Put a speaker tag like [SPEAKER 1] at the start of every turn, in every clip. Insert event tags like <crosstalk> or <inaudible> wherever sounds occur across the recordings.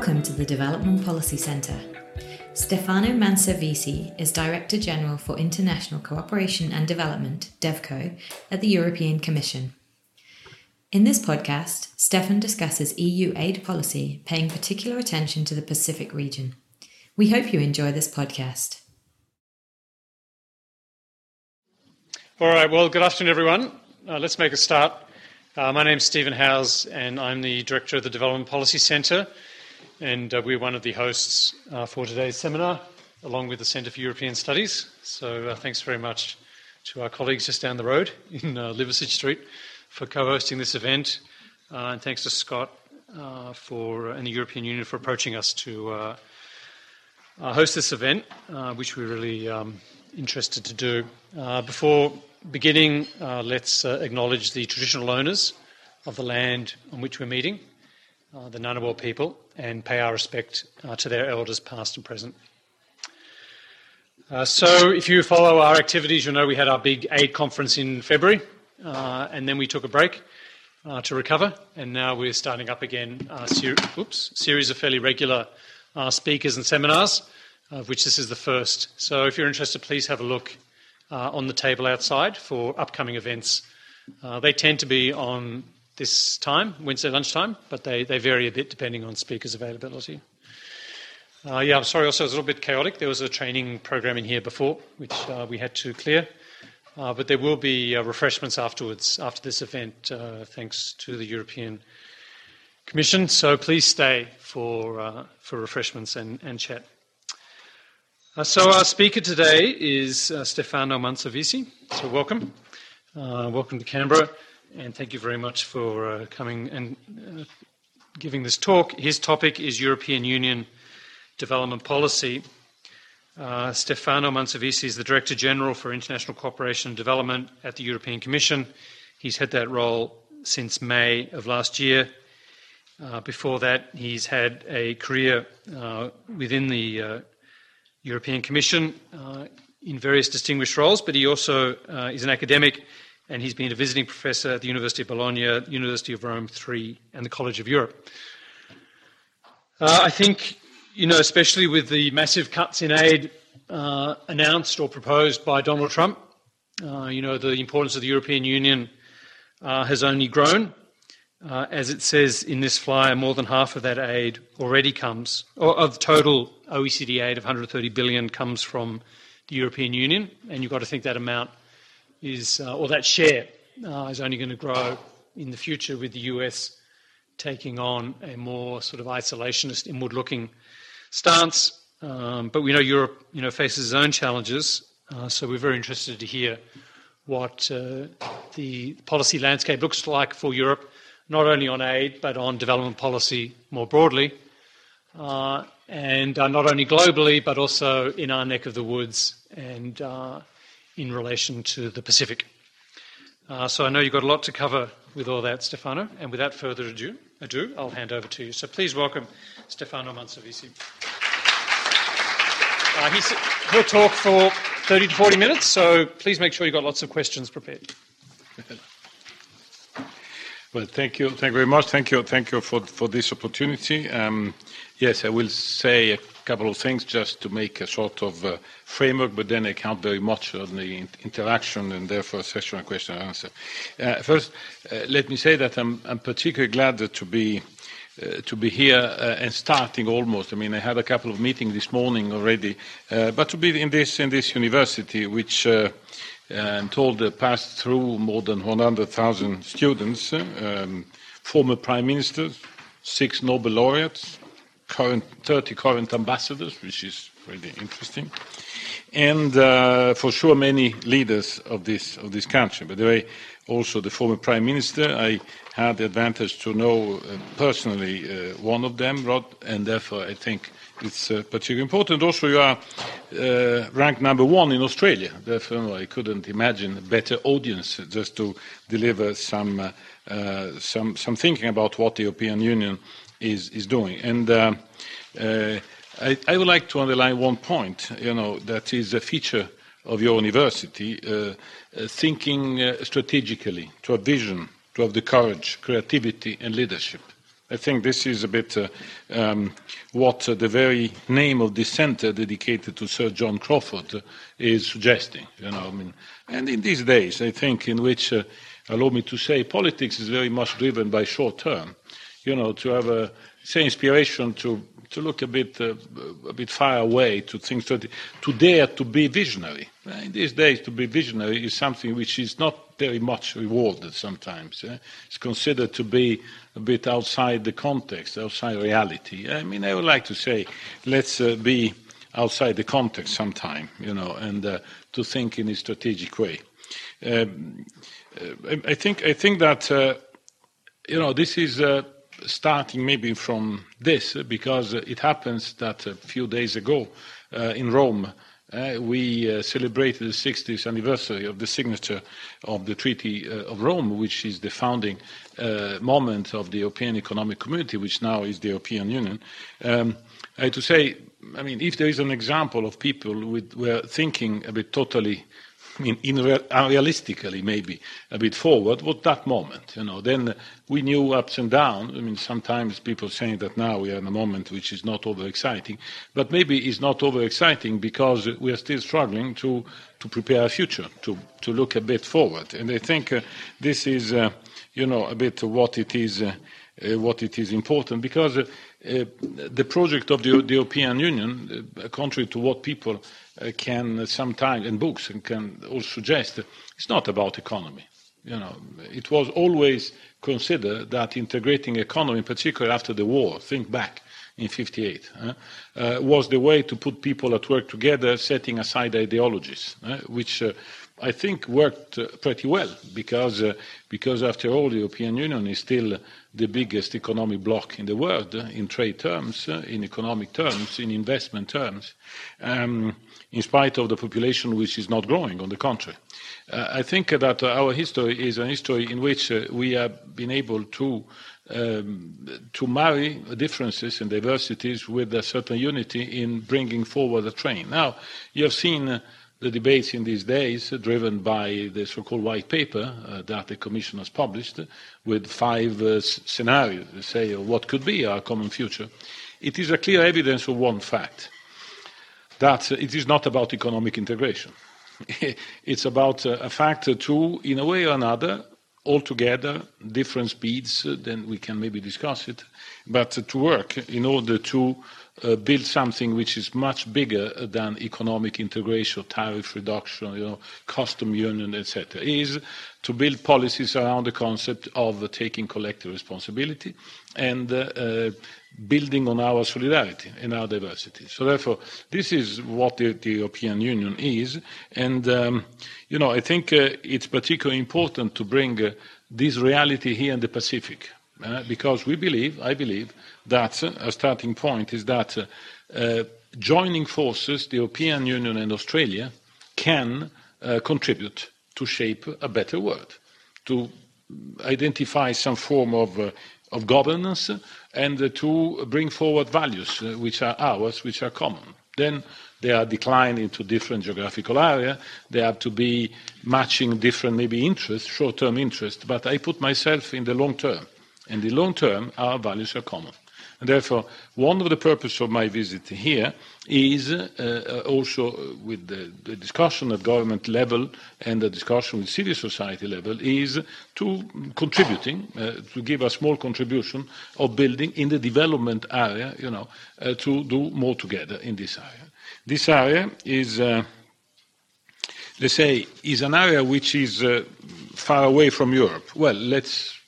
[SPEAKER 1] Welcome to the Development Policy Centre. Stefano Manservisi is Director General for International Cooperation and Development, DevCo, at the European Commission. In this podcast, Stefan discusses EU aid policy, paying particular attention to the Pacific region. We hope you enjoy this podcast.
[SPEAKER 2] All right, well, good afternoon, everyone. Uh, let's make a start. Uh, my name is Stephen Howes, and I'm the Director of the Development Policy Centre and uh, we're one of the hosts uh, for today's seminar, along with the Centre for European Studies. So uh, thanks very much to our colleagues just down the road in uh, Liversidge Street for co-hosting this event, uh, and thanks to Scott uh, for and the European Union for approaching us to host this event, which we're really um, interested to do. before beginning, let's acknowledge the traditional owners of the land on which we're meeting uh, the Ngunnawal people, and pay our respect uh, to their elders, past and present. Uh, so, if you follow our activities, you'll know we had our big aid conference in February, uh, and then we took a break uh, to recover, and now we're starting up again a ser- oops, series of fairly regular uh, speakers and seminars, of which this is the first. So, if you're interested, please have a look on the table outside for upcoming events. they tend to be on this time, Wednesday lunchtime, but they, they vary a bit depending on speakers' availability. Uh, yeah, I'm sorry, also, it was a little bit chaotic. There was a training program in here before, which uh, we had to clear. Uh, but there will be uh, refreshments afterwards, after this event, uh, thanks to the European Commission. So please stay for, uh, for refreshments and, and chat. so our speaker today is Stefano Manservisi. So welcome. welcome to Canberra and thank you very much for uh, coming and uh, giving this talk. His topic is European Union development policy. Uh, Stefano Manservisi is the Director General for International Cooperation and Development at the European Commission. He's had that role since May of last year. Uh, before that, he's had a career uh, within the uh, European Commission in various distinguished roles, but he also is an academic and he's been a visiting professor at the University of Bologna, University of Rome III, and the College of Europe. Uh, I think, you know, especially with the massive cuts in aid uh, announced or proposed by Donald Trump, uh, you know, the importance of the European Union uh, has only grown. Uh, as it says in this flyer, more than half of that aid already comes, or of total OECD aid of 130 billion comes from the European Union, and you've got to think that amount is, uh, or that share uh, is only going to grow in the future with the US taking on a more sort of isolationist, inward-looking stance. Um, but we know Europe, you know, faces its own challenges, uh, so we're very interested to hear what uh, the policy landscape looks like for Europe, not only on aid but on development policy more broadly, uh, and uh, not only globally but also in our neck of the woods and in relation to the Pacific. Uh, so I know you've got a lot to cover with all that, Stefano. And without further ado, ado I'll hand over to you. So please welcome Stefano Manservisi. Uh, he'll talk for 30 to 40 minutes, so please make sure you've got lots of questions prepared. <laughs>
[SPEAKER 3] Well, thank you. Thank you very much. Thank you. Thank you for, for this opportunity. Um, yes, I will say a couple of things just to make a sort of uh, framework, but then I count very much on the interaction and therefore session and question and answer. Uh, first, uh, let me say that I'm, I'm particularly glad to be uh, to be here uh, and starting almost. I mean, I had a couple of meetings this morning already, uh, but to be in this in this university, which I'm told passed through more than 100,000 students, um, former prime ministers, six Nobel laureates, current 30 current ambassadors, which is really interesting, and uh, for sure many leaders of this of this country. By the way, also the former prime minister. I had the advantage to know uh, personally uh, one of them, Rudd, and therefore I think it's uh, particularly important. Also, you are uh, ranked number one in Australia. Therefore, I couldn't imagine a better audience just to deliver some uh, some some thinking about what the European Union is, is doing. And uh, uh, I, I, would like to underline one point, you know, that is a feature of your university, uh, uh thinking strategically, to have vision, to have the courage, creativity, and leadership. I think this is a bit uh, um, what uh, the very name of this centre dedicated to Sir John Crawford uh, is suggesting. You know, I mean, and in these days, I think, in which, allow me to say, politics is very much driven by short term. You know, to have a say inspiration to to look a bit uh, a bit far away to things that to dare to be visionary. In these days, to be visionary is something which is not very much rewarded sometimes. Eh? It's considered to be a bit outside the context, outside reality. I mean, I would like to say, let's uh, be outside the context sometime, you know, and uh, to think in a strategic way. Um, uh, I think I think that uh, you know this is uh, starting maybe from this because it happens that a few days ago uh, in Rome. Uh, we uh, celebrated the 60th anniversary of the signature of the Treaty uh, of Rome, which is the founding uh, moment of the European Economic Community, which now is the European Union. Um, to say, I mean, if there is an example of people with, who are thinking a bit totally I mean, in real, realistically, maybe a bit forward, was that moment. You know, then we knew ups and downs. I mean, sometimes people saying that now we are in a moment which is not over exciting, but maybe it's not over exciting because we are still struggling to to prepare a future, to to look a bit forward. And I think uh, this is, uh, you know, a bit what it is. Uh, uh, what it is important because uh, uh, the project of the, the European Union, uh, contrary to what people can sometimes, and books and can also suggest, it's not about economy. You know, it was always considered that integrating economy, particularly after the war, think back in 58, uh, uh, was the way to put people at work together, setting aside ideologies, uh, which I think worked pretty well because, because after all, the European Union is still the biggest economic bloc in the world uh, in trade terms, uh, in economic terms, in investment terms, um, in spite of the population which is not growing, on the contrary. Uh, I think that our history is a history in which uh, we have been able to um, to marry differences and diversities with a certain unity in bringing forward a train. Now, you have seen uh, the debates in these days, uh, driven by the so-called white paper uh, that the Commission has published, with five uh, scenarios, say, of what could be our common future, it is a clear evidence of one fact, that it is not about economic integration. <laughs> it's about uh, a fact uh, to, in a way or another, altogether, different speeds, uh, then we can maybe discuss it, but to work in order to uh, build something which is much bigger than economic integration, tariff reduction, you know, custom union, etc., is to build policies around the concept of uh, taking collective responsibility and uh, uh, building on our solidarity and our diversity. So therefore, this is what the, the European Union is. And, um, you know, I think uh, it's particularly important to bring uh, this reality here in the Pacific. Because we believe, I believe, that uh, a starting point is that uh, uh, joining forces, the European Union and Australia, can uh, contribute to shape a better world, to identify some form of, uh, of governance and to bring forward values which are ours, which are common. Then they are declined into different geographical area. They have to be matching different maybe interests, short-term interests. But I put myself in the long term. And the long term, our values are common. And therefore, one of the purposes of my visit here is uh, also with the, the, discussion at government level and the discussion with civil society level is to contributing, uh, to give a small contribution of building in the development area, you know, uh, to do more together in this area. This area is, uh, let's say, is an area which is uh, far away from Europe. Well, let's,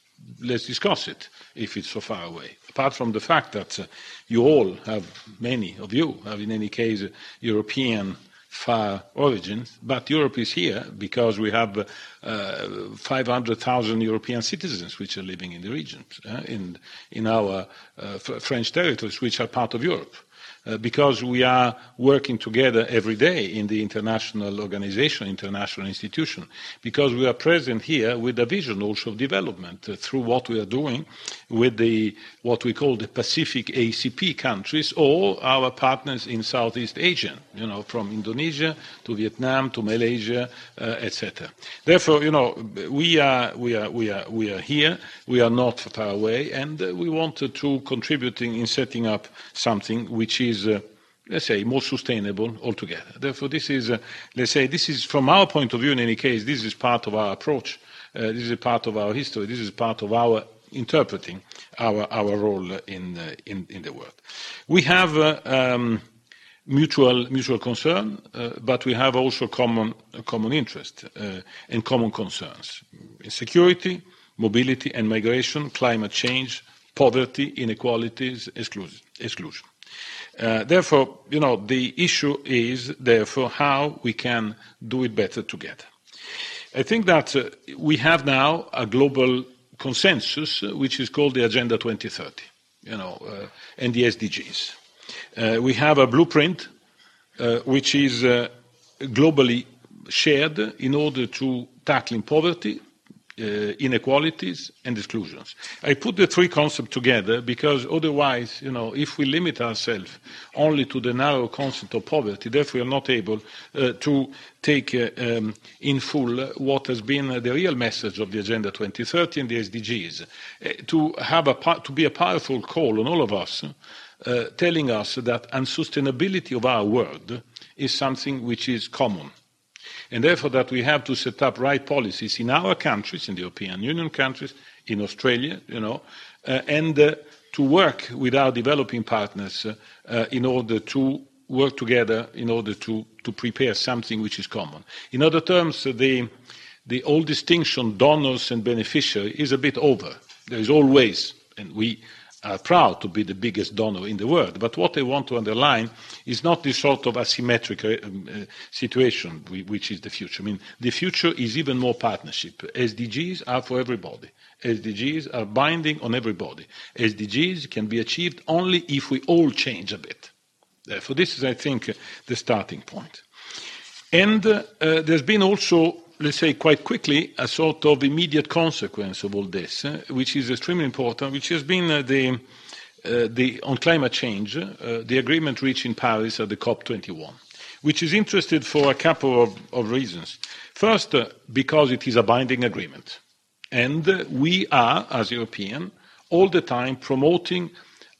[SPEAKER 3] let's discuss it if it's so far away apart from the fact that uh, you all have, many of you have in any case, European far origins, but Europe is here because we have uh, 500,000 European citizens which are living in the region, uh, in, in our uh, French territories, which are part of Europe. Uh, because we are working together every day in the international organization, international institution, because we are present here with a vision also of development uh, through what we are doing with the what we call the Pacific ACP countries or our partners in Southeast Asia, you know, from Indonesia to Vietnam to Malaysia, uh, etc. Therefore, you know, we are we are we are we are here. We are not far away, and uh, we wanted to contributing in setting up something which is, uh, let's say, more sustainable altogether. Therefore, this is, uh, let's say, this is, from our point of view, in any case, this is part of our approach. Uh, this is part of our history. This is part of our interpreting our, our role in, the world. We have um, mutual, mutual concern, but we have also common, common interest and common concerns. Security, mobility and migration, climate change, poverty, inequalities, exclusion. Uh, therefore, you know, the issue is therefore how we can do it better together. I think that uh, we have now a global consensus, uh, which is called the Agenda 2030, you know, uh, and the SDGs. Uh, we have a blueprint which is globally shared in order to tackling poverty, inequalities and exclusions. I put the three concepts together because otherwise, you know, if we limit ourselves only to the narrow concept of poverty, therefore we are not able uh, to take uh, um, in full what has been the real message of the Agenda 2030 and the SDGs, uh, to, have a, to be a powerful call on all of us, uh, telling us that unsustainability of our world is something which is common and therefore that we have to set up right policies in our countries, in the European Union countries, in Australia, you know, uh, and uh, to work with our developing partners uh, uh, in order to work together in order to, to prepare something which is common. In other terms, the, the old distinction donors and beneficiary is a bit over. There is always, and we are proud to be the biggest donor in the world. But what I want to underline is not this sort of asymmetric uh, um, uh, situation, which is the future. I mean, the future is even more partnership. SDGs are for everybody. SDGs are binding on everybody. SDGs can be achieved only if we all change a bit. Therefore, this is, I think, the starting point. And uh, uh, there's been also let's say, quite quickly, a sort of immediate consequence of all this, uh, which is extremely important, which has been uh, the, uh, the, on climate change, uh, the agreement reached in Paris at the COP21, which is interesting for a couple of, of reasons. First, uh, because it is a binding agreement. And uh, we are, as Europeans, all the time promoting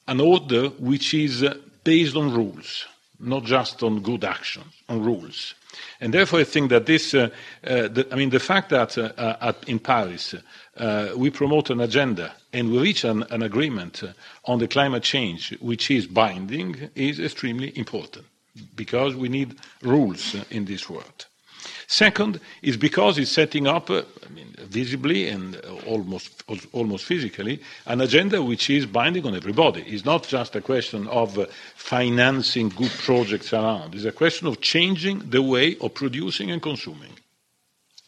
[SPEAKER 3] an order which is based on rules, not just on good action, on rules. And therefore, I think that this, uh, uh, the, I mean, the fact that uh, at, in Paris uh, we promote an agenda and we reach an, an agreement on the climate change which is binding is extremely important because we need rules in this world. Second is because it's setting up, uh, I mean, visibly and almost, almost physically, an agenda which is binding on everybody. It's not just a question of uh, financing good projects around. It's a question of changing the way of producing and consuming.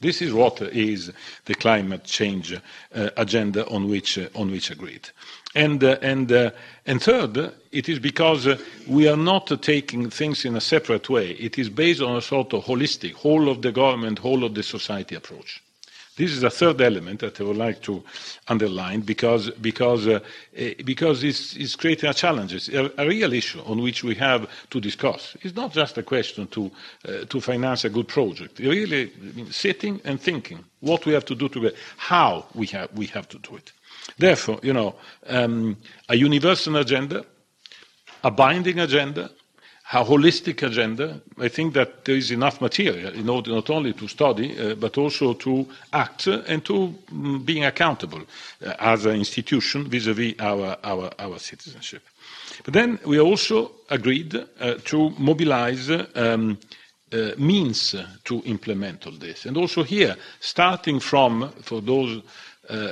[SPEAKER 3] This is what is the climate change uh, agenda on which, uh, on which agreed. And, uh, uh, and third, it is because uh, we are not taking things in a separate way. It is based on a sort of holistic, whole of the government, whole of the society approach. This is a third element that I would like to underline because, eh, it's, creating a challenge, it's a, real issue on which we have to discuss. It's not just a question to, finance a good project. Really, sitting and thinking what we have to do together, how we have to do it. Therefore, you know, um, a universal agenda, a binding agenda, a holistic agenda. I think that there is enough material in order not only to study, uh, but also to act and to um, being accountable uh, as an institution vis-à-vis our, our, our, citizenship. But then we also agreed uh, to mobilize um, uh, means to implement all this. And also here, starting from, for those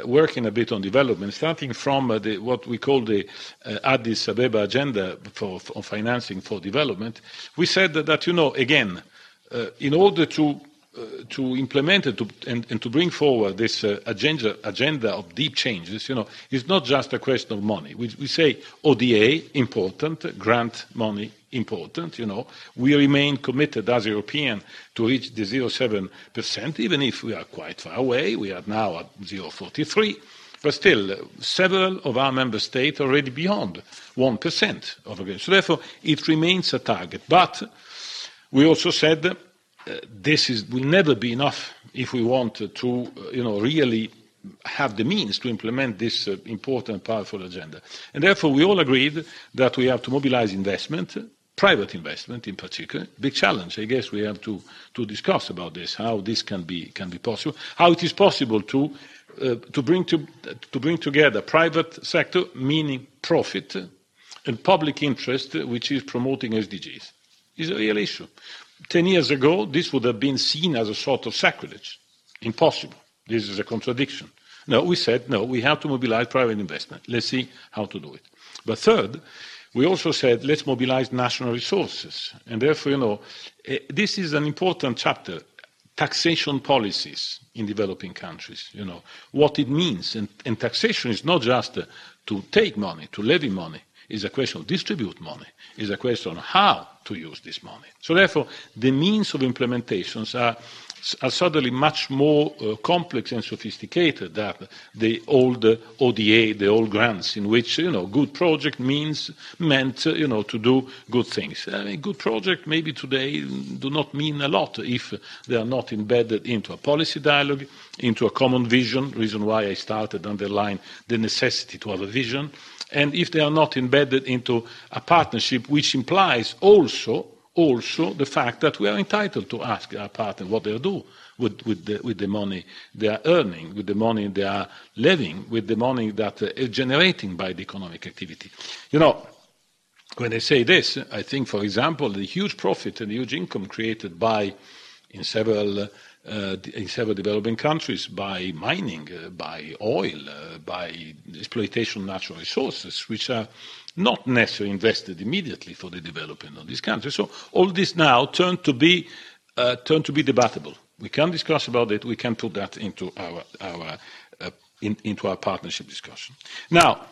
[SPEAKER 3] working a bit on development, starting from uh, what we call the uh, Addis Abeba agenda for, financing for development, we said that, you know, again, uh, in order to uh, to implement it and, to bring forward this uh, agenda, of deep changes, you know, it's not just a question of money. We say ODA important, grant money important, you know. We remain committed as Europeans to reach the 0.7%, even if we are quite far away. We are now at 0.43. But still, several of our member states are already beyond 1% of. So therefore, it remains a target. But we also said uh, this is, will never be enough if we want to, uh, you know, really have the means to implement this uh, important, powerful agenda. And therefore, we all agreed that we have to mobilize investment, private investment in particular. Big challenge. I guess we have to, to discuss about this, how this can be, can be possible, how it is possible to uh, to, bring to, to bring together private sector, meaning profit, and public interest, which is promoting SDGs. Is a real issue. Ten years ago, this would have been seen as a sort of sacrilege. Impossible. This is a contradiction. No, we said, no, we have to mobilize private investment. Let's see how to do it. But third, we also said, let's mobilize national resources. And therefore, you know, eh, this is an important chapter taxation policies in developing countries, you know, what it means. And, and taxation is not just uh, to take money, to levy money. It's a question of distribute money. It's a question of how to use this money. So therefore, the means of implementations are are suddenly much more uh, complex and sophisticated than the old ODA, the old grants, in which you know good project means meant uh, you know to do good things. I mean, good project maybe today do not mean a lot if they are not embedded into a policy dialogue, into a common vision. Reason why I started underline the necessity to have a vision, and if they are not embedded into a partnership, which implies also also the fact that we are entitled to ask our partner what they do with, with, the, with the money they are earning, with the money they are living, with the money that uh, is generating by the economic activity. You know, when I say this, I think, for example, the huge profit and the huge income created by, in several, uh, in several developing countries, by mining, uh, by oil, uh, by exploitation of natural resources, which are not necessarily invested immediately for the development of these countries. So all this now turned to be uh, turned to be debatable. We can discuss about it. We can put that into our, our uh, in, into our partnership discussion. Now,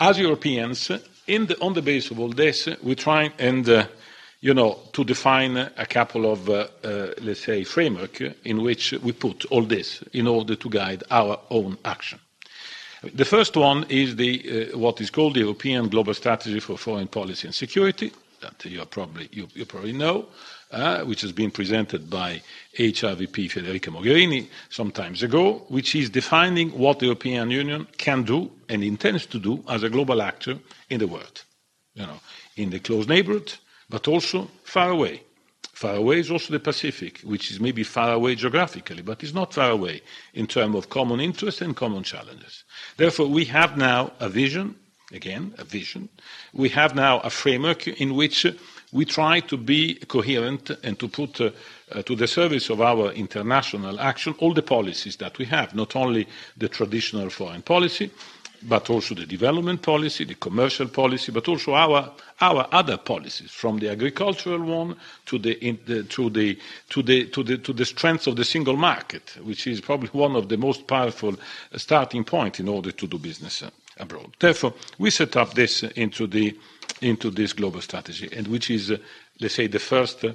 [SPEAKER 3] as Europeans, the, on the basis of all this, we try and uh, you know to define a couple of uh, uh, let's say framework in which we put all this in order to guide our own action. The first one is the, uh, what is called the European Global Strategy for Foreign Policy and Security, that you probably, you, you probably know, uh, which has been presented by HRVP Federica Mogherini some time ago, which is defining what the European Union can do and intends to do as a global actor in the world, you know, in the close neighborhood, but also far away. Far away is also the Pacific, which is maybe far away geographically, but is not far away in terms of common interests and common challenges. Therefore, we have now a vision, again, a vision. We have now a framework in which we try to be coherent and to put uh, uh, to the service of our international action all the policies that we have, not only the traditional foreign policy, but also the development policy, the commercial policy, but also our, our other policies, from the agricultural one to the, the, to, the, to, the, to, the, to the strength of the single market, which is probably <laughs> one of the most powerful uh, starting points in order to do business uh, abroad. Therefore, we set up this into, the, into this global strategy, and which is, uh, let's say, the first uh,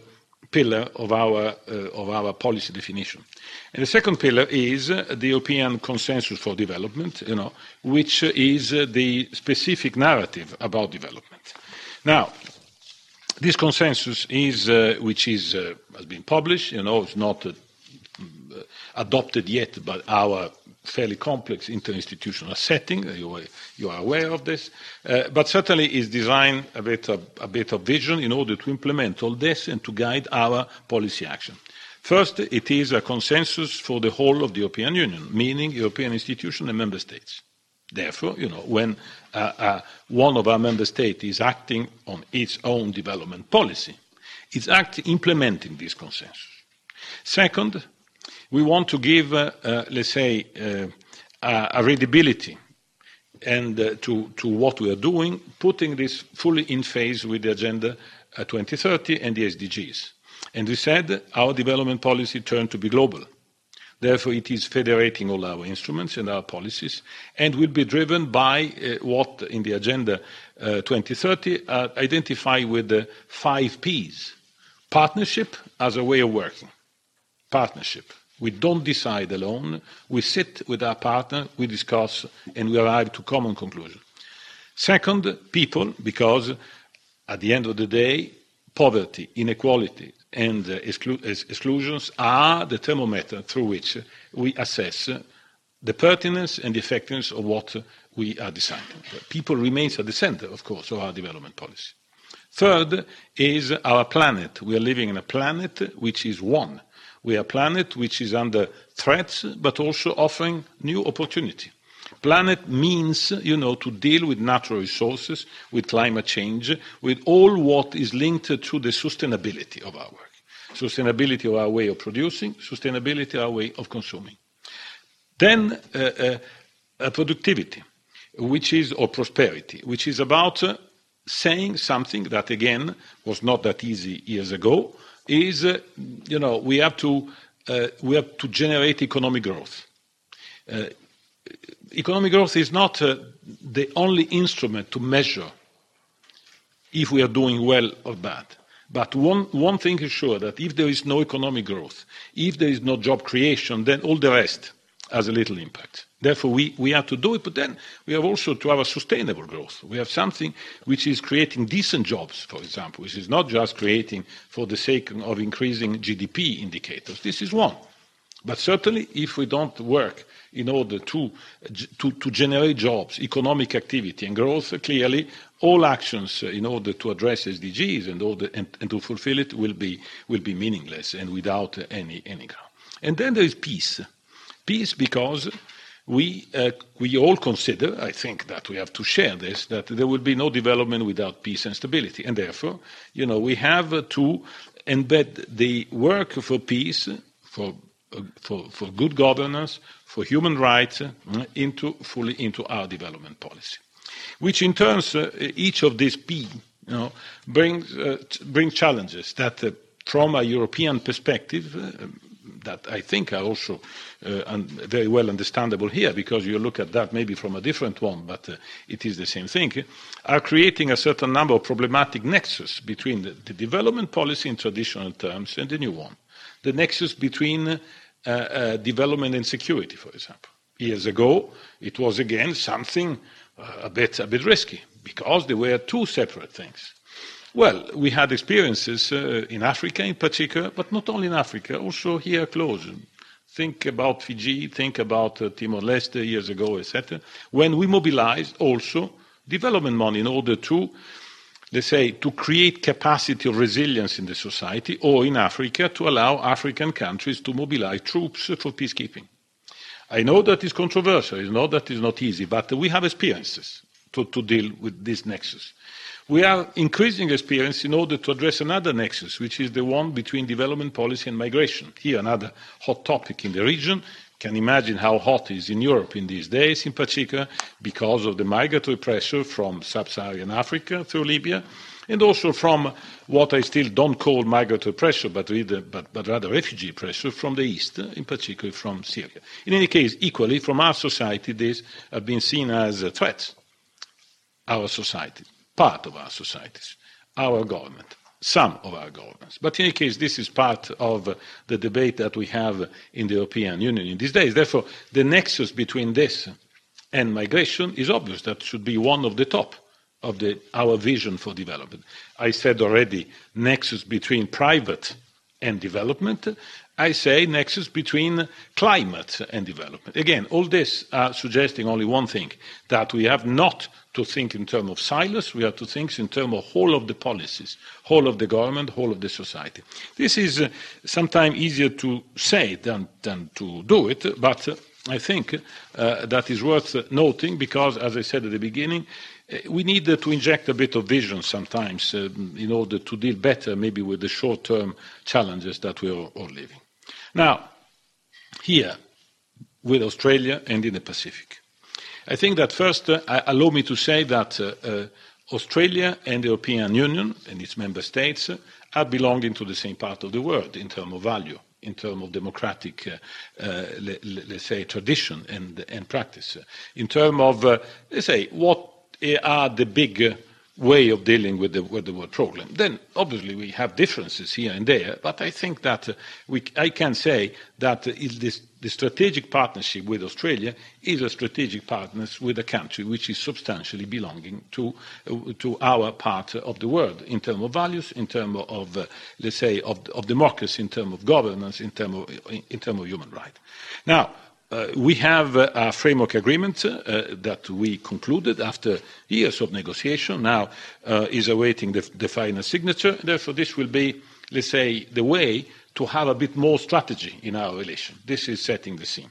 [SPEAKER 3] pillar of our, uh, of our policy definition. And the second pillar is the European Consensus for Development, you know, which is the specific narrative about development. Now, this consensus is, uh, which is, uh, has been published, you know, it's not uh, adopted yet by our fairly complex interinstitutional setting. You are, you are aware of this. Uh, but certainly is designed a bit, of, a bit of vision in order to implement all this and to guide our policy action. First, it is a consensus for the whole of the European Union, meaning European institutions and member states. Therefore, you know, when uh, uh, one of our member states is acting on its own development policy, it's acting implementing this consensus. Second, we want to give, uh, uh, let's say, uh, a readability and to, what we are doing, putting this fully in phase with the Agenda 2030 and the SDGs. And we said our development policy turned to be global. Therefore, it is federating all our instruments and our policies and will be driven by what in the Agenda uh, 2030 uh, identify with the five Ps. Partnership as a way of working. Partnership. We don't decide alone. We sit with our partner, we discuss, and we arrive to common conclusion. Second, people, because at the end of the day, poverty, inequality, and uh, exclu- exclusions are the thermometer through which we assess the pertinence and the effectiveness of what we are deciding. People remains at the center, of course, of our development policy. Third is our planet. We are living in a planet which is one. We are a planet which is under threats, but also offering new opportunity. Planet means, you know, to deal with natural resources, with climate change, with all what is linked to the sustainability of our work. Sustainability of our way of producing, sustainability of our way of consuming. Then uh, uh, uh, productivity, which is, or prosperity, which is about uh, saying something that, again, was not that easy years ago, is, uh, you know, we have to, uh, we have to generate economic growth economic growth is not uh, the only instrument to measure if we are doing well or bad. But one, one thing is sure that if there is no economic growth, if there is no job creation, then all the rest has a little impact. Therefore, we, we have to do it, but then we have also to have a sustainable growth. We have something which is creating decent jobs, for example, which is not just creating for the sake of increasing GDP indicators. This is one. But certainly, if we don't work in order to, to, to generate jobs, economic activity and growth, clearly all actions uh, in order to address SDGs and, order, and, and to fulfill it will be, will be meaningless and without any, any ground. And then there is peace. Peace because we, uh, we all consider, I think that we have to share this, that there will be no development without peace and stability. And therefore, you know, we have to embed the work for peace, for, uh, for, for good governance, for human rights uh, into, fully into our development policy, which in turn, uh, each of these P you know, brings, uh, brings challenges that, uh, from a European perspective, that I think are also very well understandable here, because you look at that maybe from a different one, but it is the same thing, are creating a certain number of problematic nexus between the, the development policy in traditional terms and the new one. The nexus between uh, uh, development and security, for example. Years ago, it was again something uh, a, bit, a bit risky because there were two separate things. Well, we had experiences uh, in Africa in particular, but not only in Africa, also here close. Think about Fiji, think about uh, Timor Leste years ago, etc. When we mobilized also development money in order to let's say, to create capacity of resilience in the society, or in Africa, to allow African countries to mobilize troops for peacekeeping. I know that is controversial, I know that is not easy, but we have experiences to, to deal with this nexus. We are increasing experience in order to address another nexus, which is the one between development policy and migration. Here, another hot topic in the region, can imagine how hot it is in Europe in these days, in particular because of the migratory pressure from sub-Saharan Africa through Libya, and also from what I still don't call migratory pressure, but, rather, refugee pressure from the east, in particular from Syria. In any case, equally, from our society, these have been seen as threats. Our society, part of our societies, our government some of our governments. But in any case, this is part of the debate that we have in the European Union in these days. Therefore, the nexus between this and migration is obvious. That should be one of the top of the, our vision for development. I said already, nexus between private and development. I say nexus between climate and development. Again, all this are suggesting only one thing, that we have not to think in terms of silos, we have to think in terms of whole of the policies, whole of the government, whole of the society. This is uh, sometimes easier to say than, than to do it, but uh, I think uh, that is worth noting because, as I said at the beginning, uh, we need to inject a bit of vision sometimes uh, in order to deal better maybe with the short-term challenges that we are all living. Now, here, with Australia and in the Pacific. I think that first, uh, allow me to say that uh, uh, Australia and the European Union and its member states are belonging to the same part of the world in terms of value, in terms of democratic, uh, uh, let, us say, tradition and, and practice, in terms of, uh, let's say, what are the big way of dealing with the, with the word problem. Then, obviously, we have differences here and there, but I think that uh, we, I can say that uh, this, the strategic partnership with Australia is a strategic partnership with a country which is substantially belonging to, uh, to our part of the world in terms of values, in terms of, uh, let's say, of, of democracy, in terms of governance, in terms of, in terms of human rights. Now, we have uh, a framework agreement uh, that we concluded after years of negotiation. Now uh, is awaiting the, final signature. Therefore, this will be, let's say, the way to have a bit more strategy in our relation. This is setting the scene.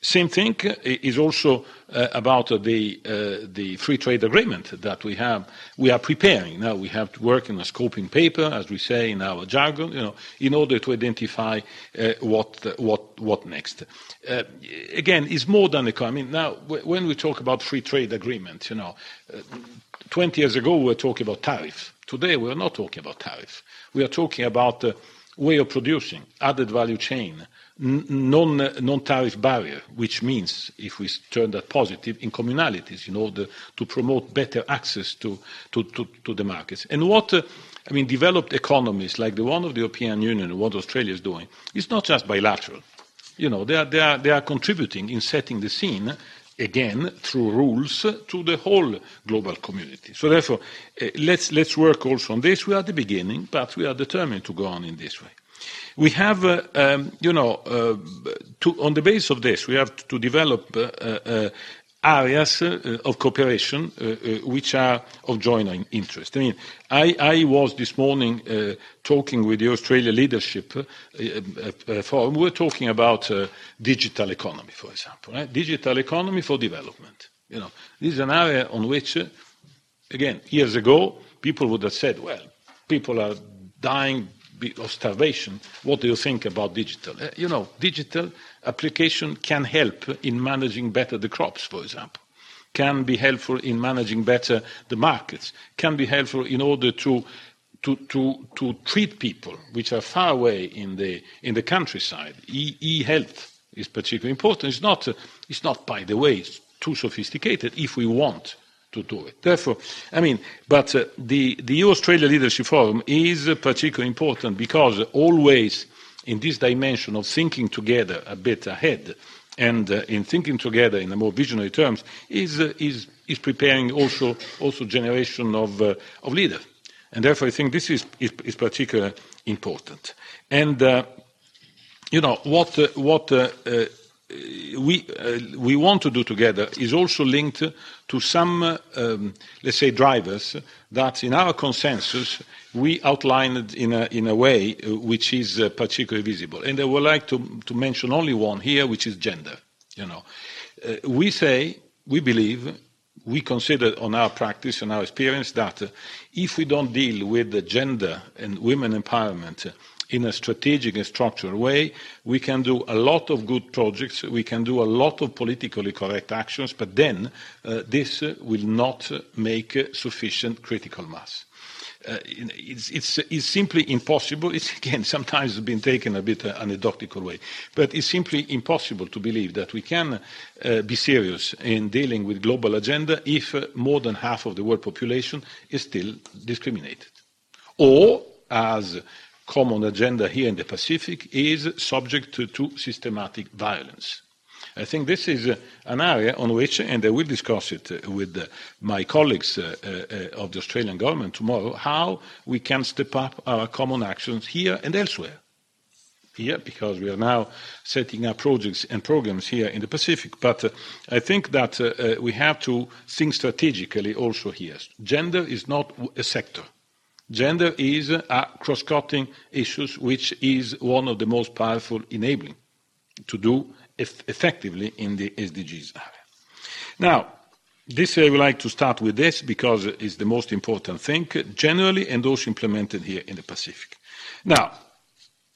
[SPEAKER 3] Same thing is also uh, about the, uh, the free trade agreement that we have. We are preparing now. We have to work in a scoping paper, as we say in our jargon, you know, in order to identify uh, what, what, what next. Uh, again, it's more than a. I mean, now when we talk about free trade agreement, you know, uh, 20 years ago we were talking about tariff. Today we are not talking about tariff. We are talking about way of producing, added value chain, non, non-tariff barrier, which means, if we turn that positive, in communalities in order to promote better access to, to, to, to the markets. And what, uh, I mean, developed economies like the one of the European Union and what Australia is doing, is not just bilateral. You know, they are, they are, they are contributing in setting the scene again through rules to the whole global community. So therefore, uh, let's, let's work also on this. We are at the beginning, but we are determined to go on in this way. We have, uh, um, you know, uh, to, on the basis of this, we have to develop areas uh, uh, of cooperation uh, uh, which are of joint interest. I mean, I, I was this morning uh, talking with the Australia Leadership Forum. We were talking about digital economy, for example, right? digital economy for development. You know, this is an area on which, again, years ago, people would have said, well, people are dying of starvation, what do you think about digital? Uh, you know, digital application can help in managing better the crops, for example, can be helpful in managing better the markets, can be helpful in order to to, to, to treat people which are far away in the, in the countryside. E-health is particularly important. It's not, uh, it's not, by the way, too sophisticated if we want to do it. Therefore, I mean, but uh, the, the EU-Australia Leadership Forum is uh, particularly important because always in this dimension of thinking together a bit ahead and uh, in thinking together in a more visionary terms is, uh, is, is preparing also, also generation of, uh, of leaders. And therefore, I think this is, is, is particularly important. And, uh, you know, what, what we, uh, we want to do together is also linked to some, um, let's say, drivers that in our consensus we outlined in a, in a way uh, which is uh, particularly visible. And I would like to, mention only one here, which is gender. You know, uh, we say, we believe, we consider on our practice and our experience that uh, if we don't deal with the gender and women empowerment in a strategic and structural way. We can do a lot of good projects, we can do a lot of politically correct actions, but then uh, this will not make sufficient critical mass. Uh, it's, simply impossible. It's again <laughs> sometimes been taken a bit uh, anecdotal way, but it's simply impossible to believe that we can be serious in dealing with global agenda if more than half of the world population is still discriminated, or as common agenda here in the Pacific is subject to, to systematic violence. I think this is uh, an area on which, and I will discuss it uh, with uh, my colleagues of the Australian government tomorrow, how we can step up our common actions here and elsewhere. Here, because we are now setting up projects and programs here in the Pacific. But I think that we have to think strategically also here. Gender is not a sector. Gender is a cross-cutting issue, which is one of the most powerful enabling to do eff effectively in the SDGs area. Now, this I would like to start with this because it's the most important thing, generally and also implemented here in the Pacific. Now,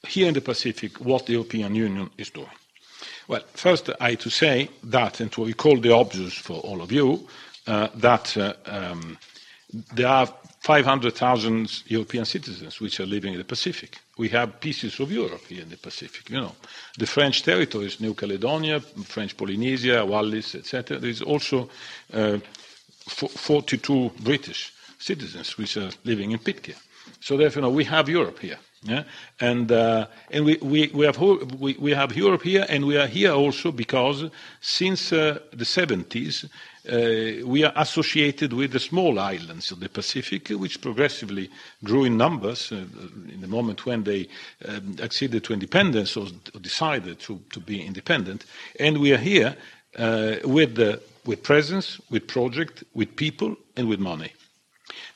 [SPEAKER 3] here in the Pacific, what the European Union is doing. Well, first I have to say that, and to recall the obvious for all of you, uh, that uh, um, there are 500,000 European citizens which are living in the Pacific. We have pieces of Europe here in the Pacific, you know. The French territories, New Caledonia, French Polynesia, Wallis, etc. There is also uh, 42 British citizens which are living in Pitcairn. So therefore, you know, we have Europe here. Yeah? And, uh, and we, we, we, have, we, we have Europe here, and we are here also because since uh, the 70s, uh, we are associated with the small islands of the Pacific, which progressively grew in numbers uh, in the moment when they um, acceded to independence or decided to, to be independent. And we are here uh, with, with presence, with project, with people, and with money.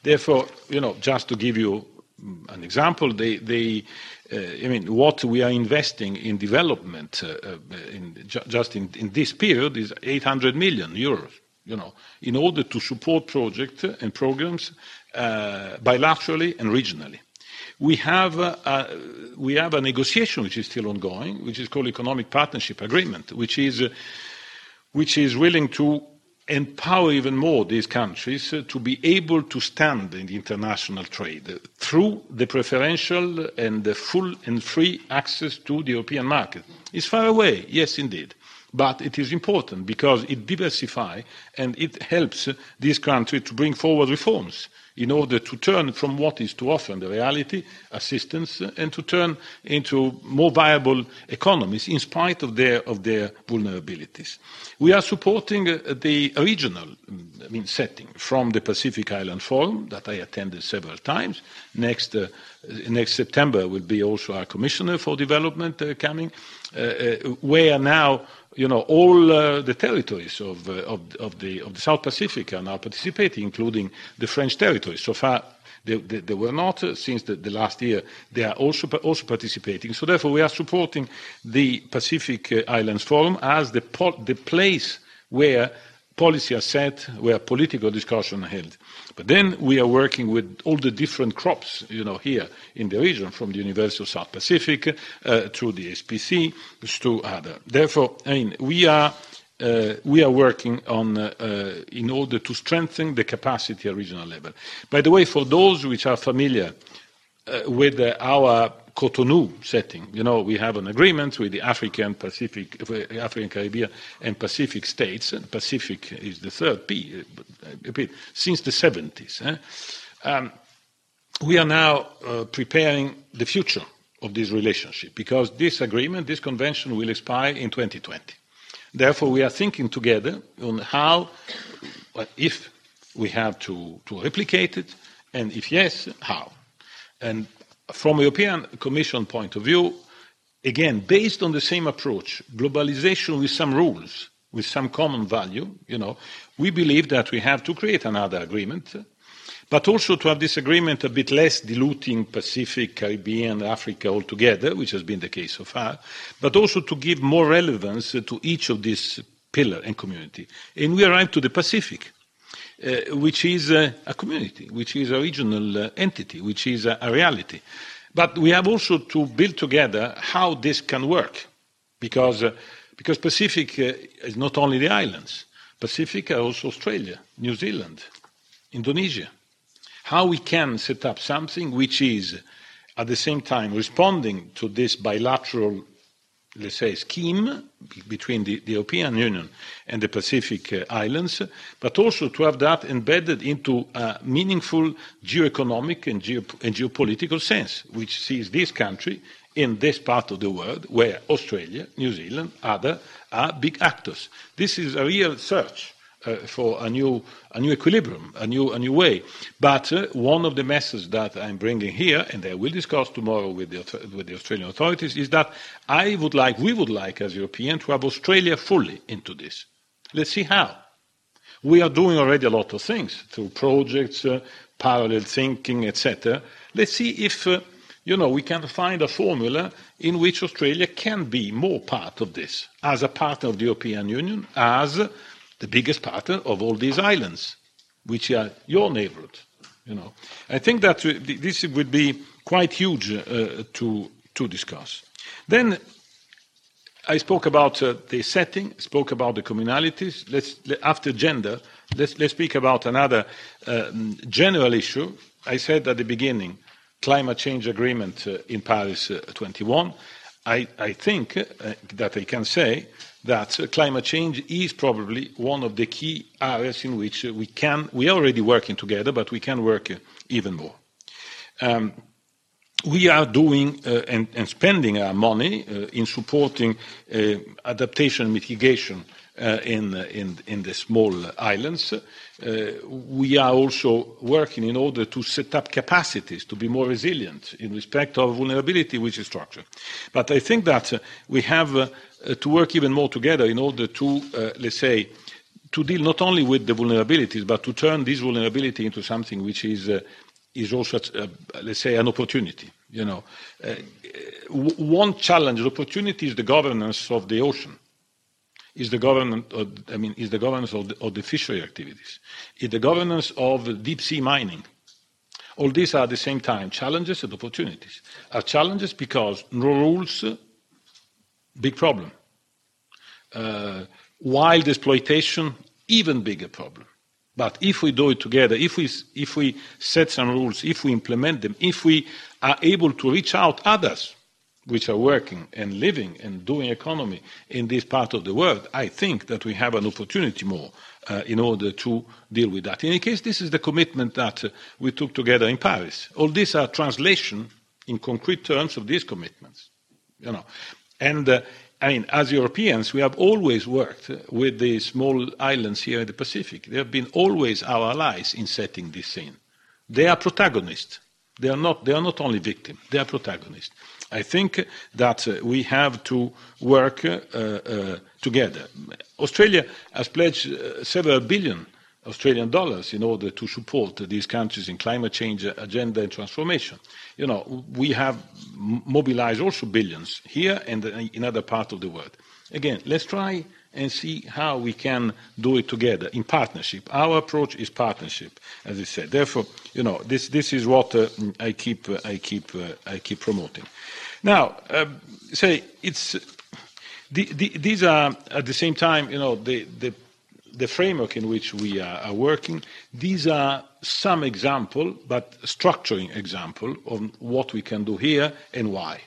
[SPEAKER 3] Therefore, you know, just to give you an example, they, they uh, I mean, what we are investing in development uh, uh in, ju just in, in, this period is 800 million euros, you know, in order to support projects and programs uh, bilaterally and regionally. We have, uh, we have a negotiation which is still ongoing, which is called Economic Partnership Agreement, which is, willing to empower even more these countries uh, to be able to stand in the international trade uh, through the preferential and the full and free access to the European market. It's far away, yes, indeed. But it is important because it diversifies and it helps these countries to bring forward reforms in order to turn from what is too often the reality, assistance, and to turn into more viable economies in spite of their, of their vulnerabilities. We are supporting uh, the regional I mean, setting from the Pacific Island Forum that I attended several times. Next, uh, next September will be also our Commissioner for Development uh, coming, uh, uh, where now you know, all uh, the territories of, uh, of, of, the, of the South Pacific are now participating, including the French territories. So far, they, they, they were not. Uh, since the, the, last year, they are also, also participating. So therefore, we are supporting the Pacific uh, Islands Forum as the, the place where policy are set, where political discussion are held. But then we are working with all the different CROPs, you know, here in the region, from the University of South Pacific uh, to the SPC to other. Therefore, I mean, we are uh, we are working on uh, uh, in order to strengthen the capacity at regional level. By the way, for those which are familiar uh, with our Cotonou setting. You know, we have an agreement with the African, Pacific, African, Caribbean, and Pacific states. And Pacific is the third P, since the 70s. Eh? Um, we are now uh, preparing the future of this relationship because this agreement, this convention will expire in 2020. Therefore, we are thinking together on how, if we have to, to replicate it, and if yes, how. And from a European Commission point of view, again, based on the same approach, globalization with some rules, with some common value, you know, we believe that we have to create another agreement, but also to have this agreement a bit less diluting Pacific, Caribbean, Africa altogether, which has been the case so far, but also to give more relevance to each of these pillar and community. And we arrive to the Pacific. Uh, which is uh, a community, which is a regional uh, entity, which is a, a, reality. But we have also to build together how this can work, because, because Pacific is not only the islands. Pacific are also Australia, New Zealand, Indonesia. How we can set up something which is at the same time responding to this bilateral let's say, scheme between the, the, European Union and the Pacific uh, Islands, but also to have that embedded into a meaningful geoeconomic and, geo- and geopolitical sense, which sees this country in this part of the world where Australia, New Zealand, other are big actors. This is a real search uh, for a new, a new equilibrium, a new, a new way. But uh, one of the messages that I'm bringing here, and I will discuss tomorrow with the, with the Australian authorities, is that I would like, we would like as Europeans to have Australia fully into this. Let's see how. We are doing already a lot of things through projects, uh, parallel thinking, etc. Let's see if uh, you know, we can find a formula in which Australia can be more part of this as a partner of the European Union, as the biggest partner of all these islands, which are your neighborhood. You know, I think that this would be quite huge uh, to to discuss. Then, I spoke about uh, the setting, spoke about the communalities. Let's, after gender, let's, let's speak about another um, general issue. I said at the beginning, climate change agreement uh, in Paris uh, 21. I, I think that I can say that uh, climate change is probably one of the key areas in which uh, we can, we are already working together, but we can work even more. Um, we are doing uh, and, and, spending our money uh, in supporting uh, adaptation and mitigation uh, in, in, in, the small islands. Uh, we are also working in order to set up capacities to be more resilient in respect of vulnerability, which is structure. But I think that uh, we have to work even more together in order to, let's say, to deal not only with the vulnerabilities, but to turn this vulnerability into something which is is also, uh, let's say, an opportunity. You know, uh, one challenge, opportunity is the governance of the ocean. Is the governance, of, I mean, is the governance of the, of the fishery activities, is the governance of deep sea mining. All these are at the same time challenges and opportunities. Are challenges because no rules, big problem. Uh, wild exploitation, even bigger problem. But if we do it together, if we, if we set some rules, if we implement them, if we are able to reach out others which are working and living and doing economy in this part of the world, I think that we have an opportunity more uh, in order to deal with that. In any case, this is the commitment that uh, we took together in Paris. All these are translation in concrete terms of these commitments. You know. And uh, I mean, as Europeans, we have always worked with the small islands here in the Pacific. They have been always our allies in setting this scene. They are protagonists. They are not, they are not only victims, they are protagonists. I think that uh, we have to work uh, uh, together. Australia has pledged uh, several billion Australian dollars in order to support these countries in climate change agenda and transformation. You know, we have mobilized also billions here and in other parts of the world. Again, let's try and see how we can do it together in partnership. Our approach is partnership, as I said. Therefore, you know, this, this is what uh, I keep, uh, I, keep, uh, I keep promoting. Now, um, say, it's, the, the, these are at the same time, you know, the, the the framework in which we are, working, these are some example, but structuring example of what we can do here and why.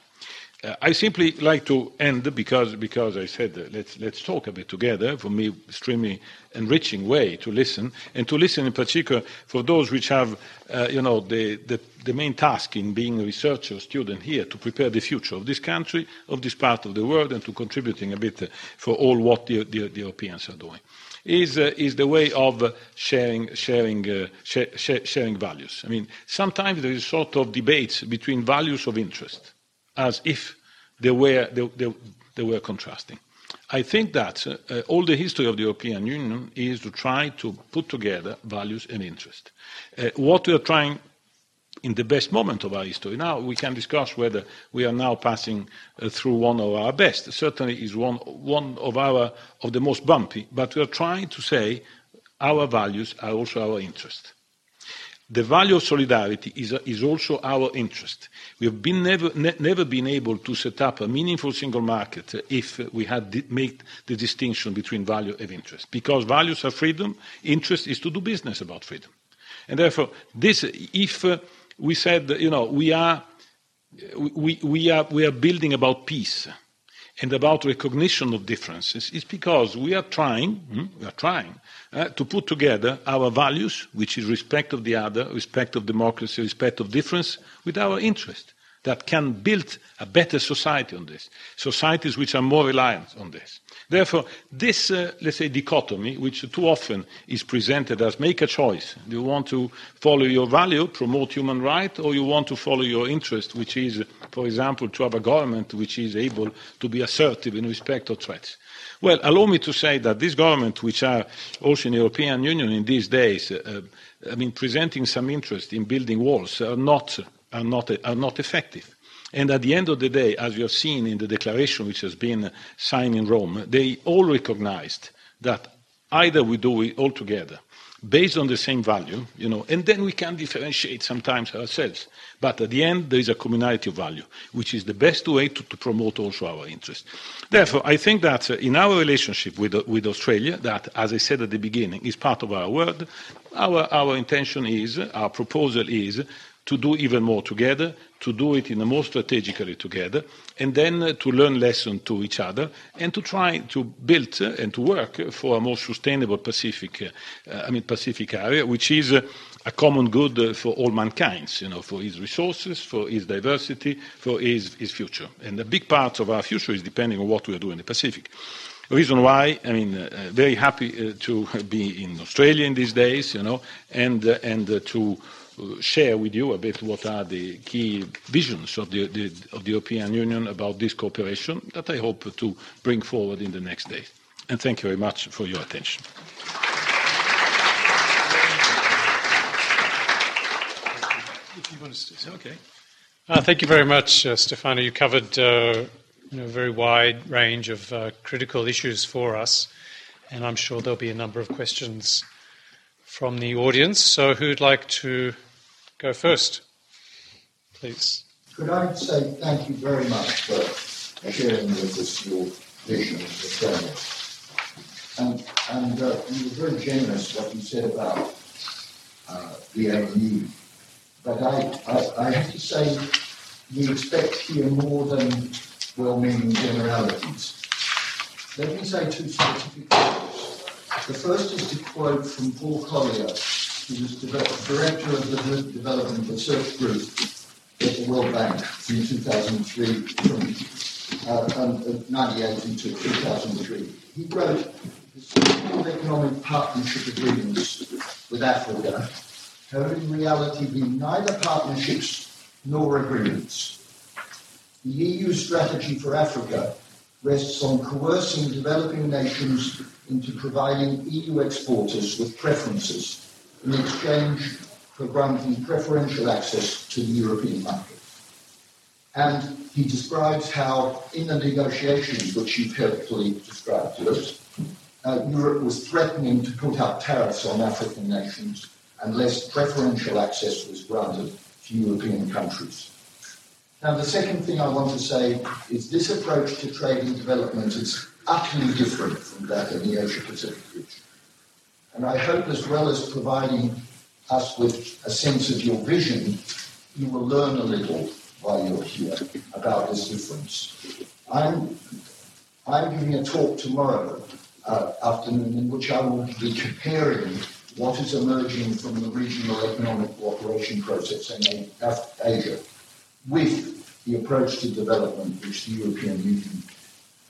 [SPEAKER 3] Uh, I simply like to end because, because I said uh, let's, let's talk a bit together. For me, extremely enriching way to listen, and to listen in particular for those which have, uh, you know, the, the, the, main task in being a researcher, student here, to prepare the future of this country, of this part of the world, and to contributing a bit uh, for all what the, the, the Europeans are doing is, uh, is the way of uh, sharing, sharing, uh, sh- sh- sharing values. I mean, sometimes there is sort of debates between values of interest, as if they were, they, they, they were contrasting. I think that uh, all the history of the European Union is to try to put together values and interest. Uh, what we are trying in the best moment of our history. Now we can discuss whether we are now passing uh, through one of our best. Certainly is one, one of our of the most bumpy, but we are trying to say our values are also our interest. The value of solidarity is, is also our interest. We have been never, ne- never been able to set up a meaningful single market if we had di- made the distinction between value and interest. Because values are freedom, interest is to do business about freedom. And therefore, this, if uh, we said, you know, we are, we, we, are, we are building about peace and about recognition of differences. Is because we are trying, hmm, we are trying uh, to put together our values, which is respect of the other, respect of democracy, respect of difference, with our interest that can build a better society on this, societies which are more reliant on this. Therefore, this, uh, let's say, dichotomy, which too often is presented as make a choice. Do you want to follow your value, promote human rights, or you want to follow your interest, which is, for example, to have a government which is able to be assertive in respect of threats? Well, allow me to say that these governments, which are also in the European Union in these days, uh, I mean, presenting some interest in building walls, are not, are not, are not effective. And at the end of the day, as you have seen in the declaration which has been signed in Rome, they all recognized that Either we do it all together based on the same value, you know, and then we can differentiate sometimes ourselves. But at the end, there is a communality of value, which is the best way to, to promote also our interests. Therefore, I think that in our relationship with, with Australia, that, as I said at the beginning, is part of our world, our, our intention is, our proposal is, to do even more together, to do it in a more strategically together, and then uh, to learn lessons to each other, and to try to build uh, and to work for a more sustainable Pacific, uh, I mean Pacific area, which is uh, a common good for all mankind, you know, for its resources, for its diversity, for its, its future. And a big part of our future is depending on what we are doing in the Pacific. The reason why, I mean, uh, very happy uh, to be in Australia in these days, you know, and, uh, and to share with you a bit what are the key visions of the, the, of the European Union about this cooperation that I hope to bring forward in the next days. And thank you very much for your attention.
[SPEAKER 2] If you want to, okay. Uh, thank you very much, uh, Stefano. You covered uh, you know, a very wide range of uh, critical issues for us, and I'm sure there'll be a number of questions from the audience. So, who'd like to go first, please.
[SPEAKER 4] Could I say thank you very much for sharing with us your vision of Australia? And, and uh, you were very generous what you said about uh, the AU. But I, I, I have to say, we expect here more than well-meaning generalities. Let me say two specific things. The first is to quote from Paul Collier, he was director of the Development Research Group at the World Bank from 2003, from uh, um, 98 into 2003. He wrote the economic partnership agreements with Africa have in reality been neither partnerships nor agreements. The EU strategy for Africa rests on coercing developing nations into providing EU exporters with preferences in exchange for granting preferential access to the European market. And he describes how, in the negotiations which he carefully described to us, uh, Europe was threatening to put up tariffs on African nations unless preferential access was granted to European countries. Now, the second thing I want to say is this approach to trade and development is utterly different from that in the Asia Pacific region. And I hope, as well as providing us with a sense of your vision, you will learn a little while you're here about this difference. I'm, I'm giving a talk tomorrow uh, afternoon in which I will be comparing what is emerging from the regional economic cooperation process in Asia with the approach to development which the European Union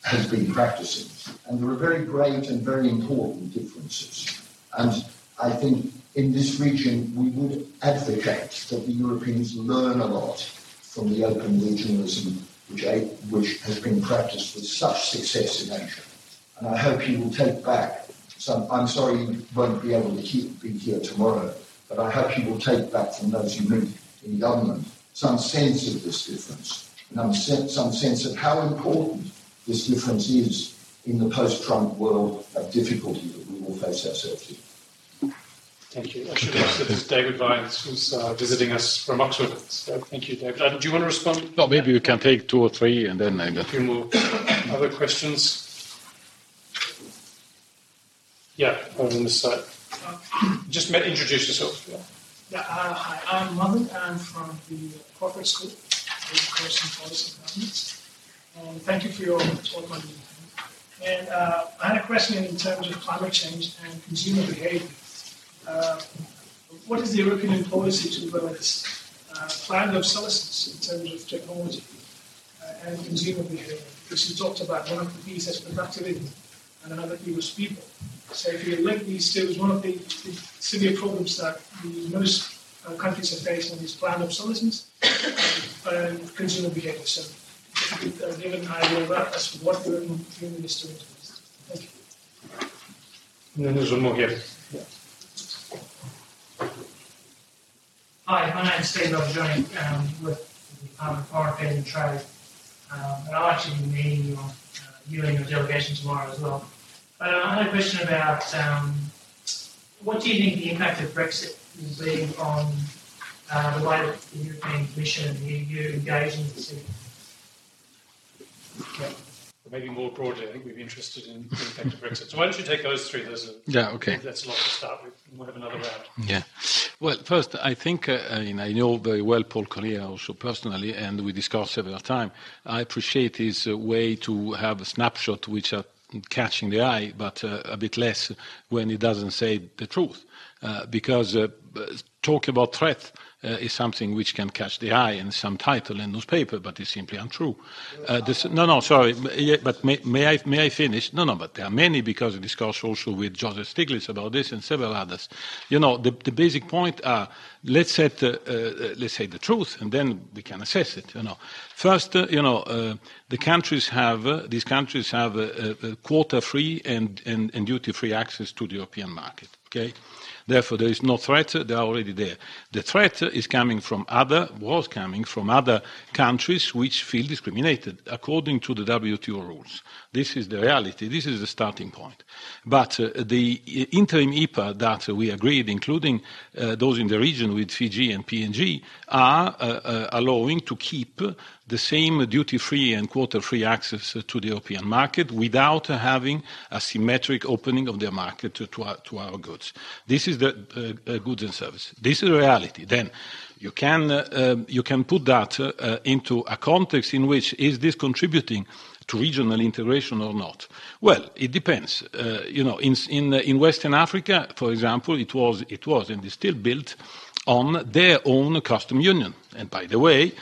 [SPEAKER 4] has been practicing. And there are very great and very important differences. And I think in this region, we would advocate that the Europeans learn a lot from the open regionalism which, which has been practiced with such success in Asia. And I hope you will take back some. I'm sorry you won't be able to keep, be here tomorrow, but I hope you will take back from those you meet in government some sense of this difference, and some sense of how important this difference is in the post-Trump world of difficulty that we will face ourselves in.
[SPEAKER 2] Thank you. I should have this is David Vines, who's uh, visiting us from Oxford. So thank you, David. Uh, do you want to respond?
[SPEAKER 3] No, maybe we can take two or three and then...
[SPEAKER 2] A few more other questions. Yeah, over on this side. Just introduce yourself.
[SPEAKER 5] Yeah, yeah uh, hi, I'm Mohammed. I'm from the Crawford school, course in policy and governance. And thank you for your talk on And uh, I had a question in terms of climate change and consumer behavior. Uh, what is the European policy to develop this uh, planned obsolescence in terms of technology uh, and consumer behavior? Because you talked about one of the P's as productivity and another P was people. So if you link these two, one of the, the severe problems that the most uh, countries are facing is planned obsolescence and consumer behavior. So idea what this. Thank you.
[SPEAKER 2] And then there's one more here.
[SPEAKER 6] Hi, my name is Steve Belgiani um, with the Department of Foreign Affairs and Trade. Um, and I'll actually be meeting you, on, uh, you and your delegation tomorrow as well. But uh, I had a question about um, what do you think the impact of Brexit will be on uh, the way that the European Commission and the EU engage in the city?
[SPEAKER 2] Yeah. Maybe more broadly, I think we'd be interested in the impact of Brexit. So why don't you take those three? Those are,
[SPEAKER 3] Yeah, okay.
[SPEAKER 2] That's a lot to start with. We'll have another round.
[SPEAKER 3] Yeah. Well, first, I think, uh, I, mean, I know very well Paul Collier also personally, and we discussed several times. I appreciate his uh, way to have a snapshot which are catching the eye, but uh, a bit less when he doesn't say the truth. Uh, because uh, talking about threat uh, is something which can catch the eye in some title in newspaper, but is simply untrue. Uh, this, no, no, sorry, but may, may, I, may I finish? No, no, but there are many because I discussed also with Joseph Stiglitz about this and several others. You know, the, the basic point are let's set, uh, uh, let's say the truth, and then we can assess it. You know, first, uh, you know, uh, the countries have these countries have a, a quota-free and, and, and duty-free access to the European market. Okay. Therefore, there is no threat, they are already there. The threat is coming from other, was coming from other countries which feel discriminated according to the WTO rules. This is the reality. This is the starting point. But uh, the interim EPA that we agreed, including uh, those in the region with Fiji and PNG, are uh, uh, allowing to keep the same duty-free and quota-free access to the European market without having a symmetric opening of their market to our, to our goods. This is the uh, uh, goods and services. This is the reality. Then you can, um, you can put that into a context in which is this contributing to regional integration or not? Well, it depends. Uh, you know, in, in, in, Western Africa, for example, it was, it was and is still built on their own custom union. And by the way,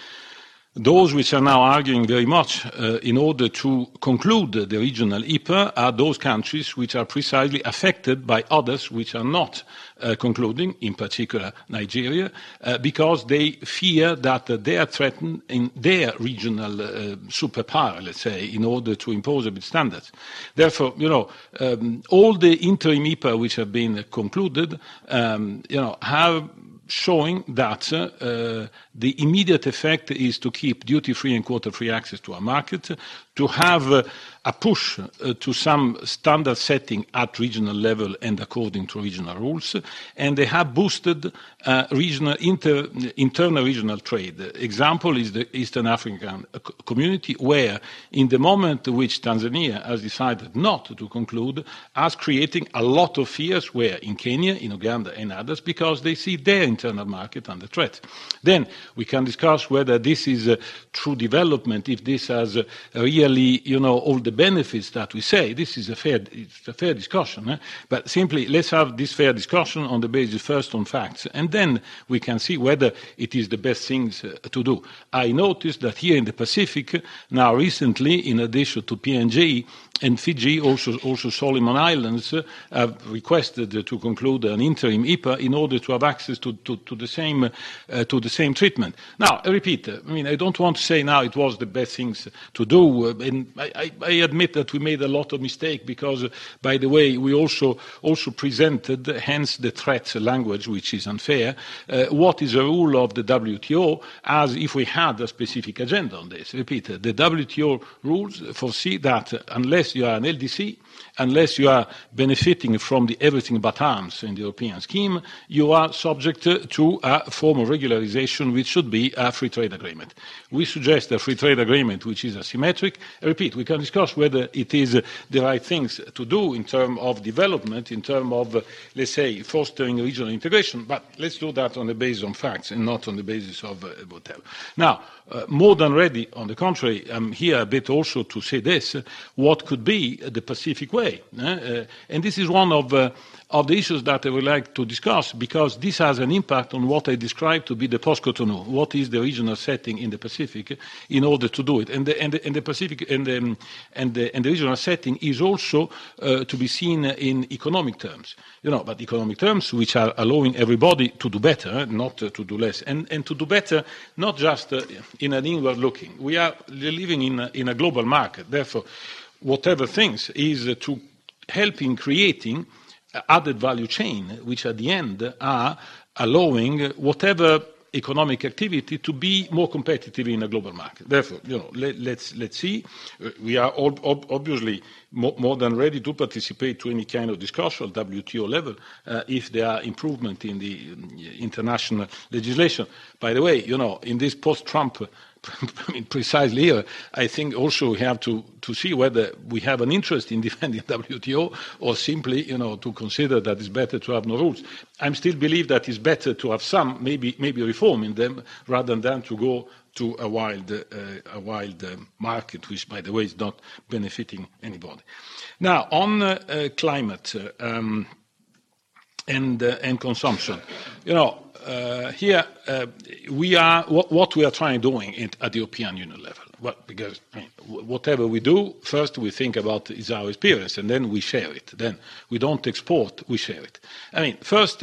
[SPEAKER 3] those which are now arguing very much uh, in order to conclude the regional EPA are those countries which are precisely affected by others which are not uh, concluding, in particular Nigeria, uh, because they fear that uh, they are threatened in their regional uh, superpower, let's say, in order to impose a bit standards. Therefore, you know, um, all the interim EPA which have been concluded, um, you know, have showing that uh, the immediate effect is to keep duty-free and quota-free access to our market, to have a push uh, to some standard setting at regional level and according to regional rules, and they have boosted uh, regional inter, internal regional trade. Example is the Eastern African community, where in the moment which Tanzania has decided not to conclude, has creating a lot of fears where in Kenya, in Uganda and others, because they see their internal market under threat. Then we can discuss whether this is a true development, if this has you know, all the benefits that we say. This is a fair, it's a fair discussion. Eh? But simply, let's have this fair discussion on the basis first on facts, and then we can see whether it is the best things uh, to do. I noticed that here in the Pacific, now recently, in addition to PNG, and Fiji, also, also Solomon Islands, uh, have requested uh, to conclude an interim EPA in order to have access to, to, to the, same, uh, to the same treatment. Now, I repeat, I mean, I don't want to say now it was the best things to do, uh, and I, I, admit that we made a lot of mistakes because, uh, by the way, we also, also presented, hence the threat language, which is unfair, uh, what is a rule of the WTO as if we had a specific agenda on this. Repeat, the WTO rules foresee that unless you are an LDC, unless you are benefiting from the everything but arms in the European scheme, you are subject to a form of regularization which should be a free trade agreement. We suggest a free trade agreement which is asymmetric. I repeat, we can discuss whether it is the right things to do in terms of development, in terms of, let's say, fostering regional integration, but let's do that on the basis of facts and not on the basis of uh, whatever. Now, uh, more than ready, on the contrary, I'm here a bit also to say this, what could be the Pacific way. Eh? Uh, and this is one of, uh, of the issues that I would like to discuss because this has an impact on what I described to be the post-Cotonou. What is the regional setting in the Pacific in order to do it? And the, and the, and the Pacific and the, and, the, and the regional setting is also uh, to be seen in economic terms. You know, but economic terms which are allowing everybody to do better, not uh, to do less, and, and to do better not just in an inward looking. We are living in a, in a global market. Therefore, whatever things is to help in creating added value chain, which at the end are allowing whatever economic activity to be more competitive in a global market. Therefore, you know, let's, let's see. Uh, we are ob- ob- obviously more, than ready to participate to any kind of discussion at WTO level uh, if there are improvement in the international legislation. By the way, you know, in this post-Trump <laughs> I mean, precisely here, I think also we have to, to see whether we have an interest in <laughs> defending WTO or simply, you know, to consider that it's better to have no rules. I still believe that it's better to have some, maybe, maybe reform in them, rather than to go to a wild, uh, a wild uh, market, which, by the way, is not benefiting anybody. Now, on uh, uh climate um, and, uh, and consumption, you know, uh, here uh, we are what, what, we are trying doing at the European Union level. Because I mean, whatever we do, first we think about is our experience, and then we share it. Then we don't export, we share it. I mean, first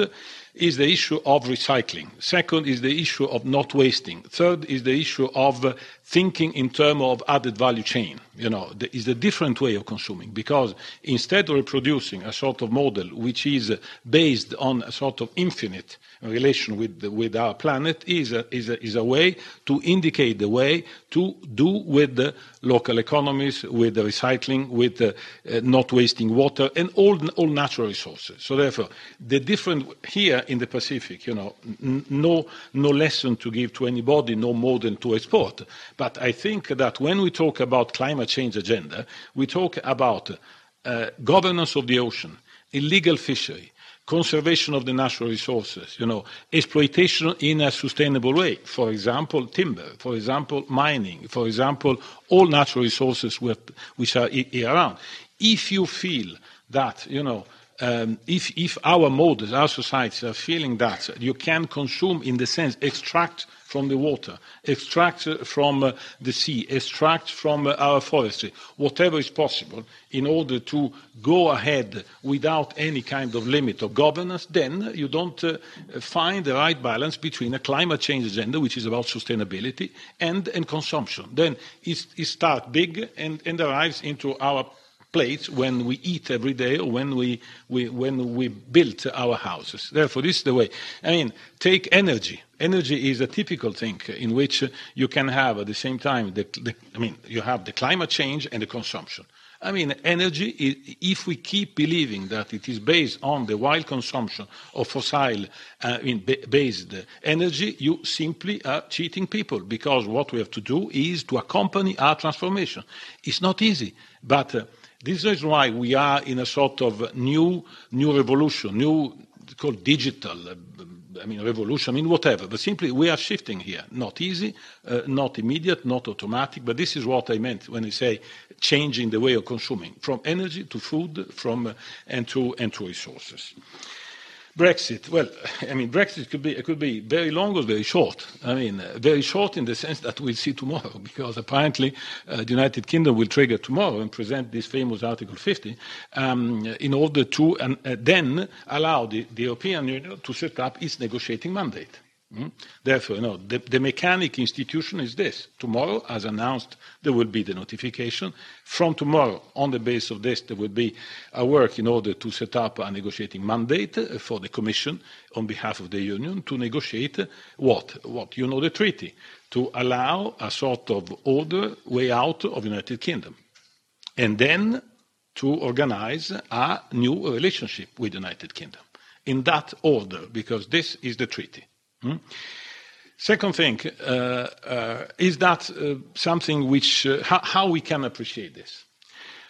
[SPEAKER 3] is the issue of recycling. Second is the issue of not wasting. Third is the issue of uh, thinking in terms of added value chain. You know, is a different way of consuming because instead of reproducing a sort of model which is based on a sort of infinite relation with, the, with our planet is a, is, a, is a way to indicate the way to do with the local economies, with the recycling, with uh, uh, not wasting water, and all, all natural resources. So therefore, the different here in the Pacific, you know, no, no lesson to give to anybody, no more than to export. But I think that when we talk about climate change agenda, we talk about uh, governance of the ocean, illegal fishery, conservation of the natural resources, you know, exploitation in a sustainable way. For example, timber, for example, mining, for example, all natural resources which are around. If you feel that, you know, um, if, if our models, our societies are feeling that you can consume, in the sense, extract from the water, extract from uh, the sea, extract from uh, our forestry, whatever is possible, in order to go ahead without any kind of limit of governance, then you don't uh, find the right balance between a climate change agenda, which is about sustainability, and, and consumption. Then it, it starts big and, and arrives into our plates when we eat every day or when we, we, when we build our houses. Therefore, this is the way. I mean, take energy. Energy is a typical thing in which you can have at the same time, the, the, I mean, you have the climate change and the consumption. I mean, energy, if we keep believing that it is based on the wild consumption of fossil uh, based energy, you simply are cheating people because what we have to do is to accompany our transformation. It's not easy, but uh, this is why we are in a sort of new, new revolution, new called digital, uh, I mean revolution, I mean whatever. But simply we are shifting here. Not easy, uh, not immediate, not automatic. But this is what I meant when I say changing the way of consuming, from energy to food, from uh, and to and to resources. Brexit. Well, I mean, Brexit could be, it could be very long or very short. I mean, very short in the sense that we'll see tomorrow, <laughs> because apparently uh, the United Kingdom will trigger tomorrow and present this famous Article 50 um, in order to uh, then allow the, the European Union to set up its negotiating mandate. Mm? Therefore, know, the, the, mechanic institution is this. Tomorrow, as announced, there will be the notification. From tomorrow, on the basis of this, there will be a work in order to set up a negotiating mandate uh, for the Commission on behalf of the Union to negotiate what? What? You know the treaty. To allow a sort of order way out of the United Kingdom. And then to organize a new relationship with the United Kingdom. In that order, because this is the treaty. Hmm? Second thing uh, uh, is that uh, something which uh, how, how, we can appreciate this.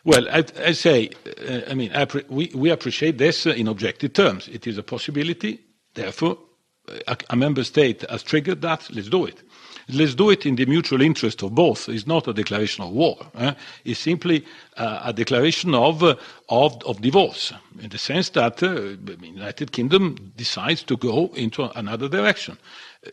[SPEAKER 3] Well, I, I say, uh, I mean, we, we appreciate this in objective terms. It is a possibility. Therefore, a, a member state has triggered that. Let's do it. Let's do it in the mutual interest of both. It's not a declaration of war. Eh? It's simply uh, a declaration of, uh, of, of, divorce, in the sense that uh, the United Kingdom decides to go into another direction.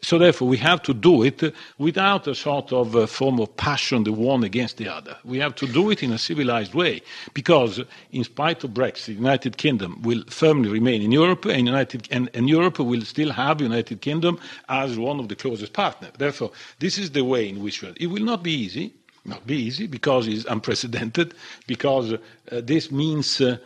[SPEAKER 3] So therefore, we have to do it without a sort of a form of passion, the one against the other. We have to do it in a civilized way, because in spite of Brexit, the United Kingdom will firmly remain in Europe, and, United, and, and Europe will still have the United Kingdom as one of the closest partners. Therefore, this is the way in which it will not be easy, not be easy, because it's unprecedented, <laughs> because uh, this means, uh,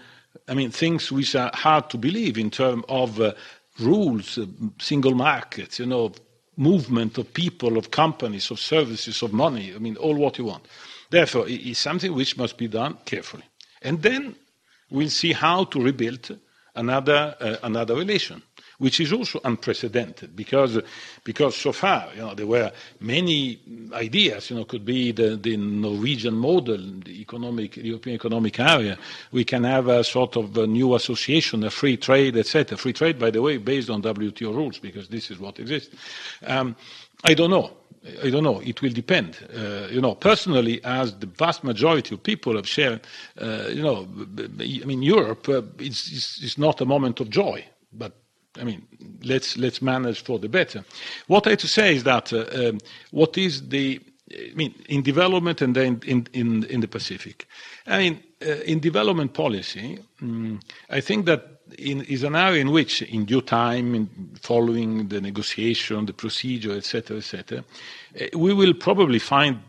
[SPEAKER 3] I mean, things which are hard to believe in terms of uh, rules, uh, single markets, you know, movement of people, of companies, of services, of money, I mean, all what you want. Therefore, it is something which must be done carefully. And then we'll see how to rebuild another, uh, another relation which is also unprecedented because, because so far, you know, there were many ideas, you know, could be the, the Norwegian model, the economic, European economic area. We can have a sort of a new association, a free trade, etc. Free trade, by the way, based on WTO rules, because this is what exists. Um, I don't know. I don't know. It will depend. Uh, you know, personally, as the vast majority of people have shared, uh, you know, I mean, Europe uh, is, is, not a moment of joy, but I mean, let's let's manage for the better. What I have to say is that uh, um, what is the I mean, in development and then in, in, in the Pacific. I mean, uh, in development policy, um, I think that in, is an area in which, in due time, in following the negotiation, the procedure, etc., etc., eh, we will probably find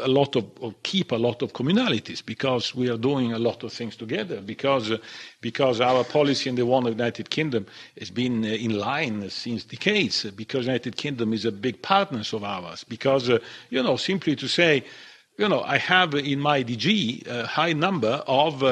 [SPEAKER 3] a lot of, or keep a lot of communalities because we are doing a lot of things together. Because, because our policy in the one of United Kingdom has been uh, in line since decades. Because United Kingdom is a big partner of ours. Because, uh, you know, simply to say, you know, I have in my DG a high number of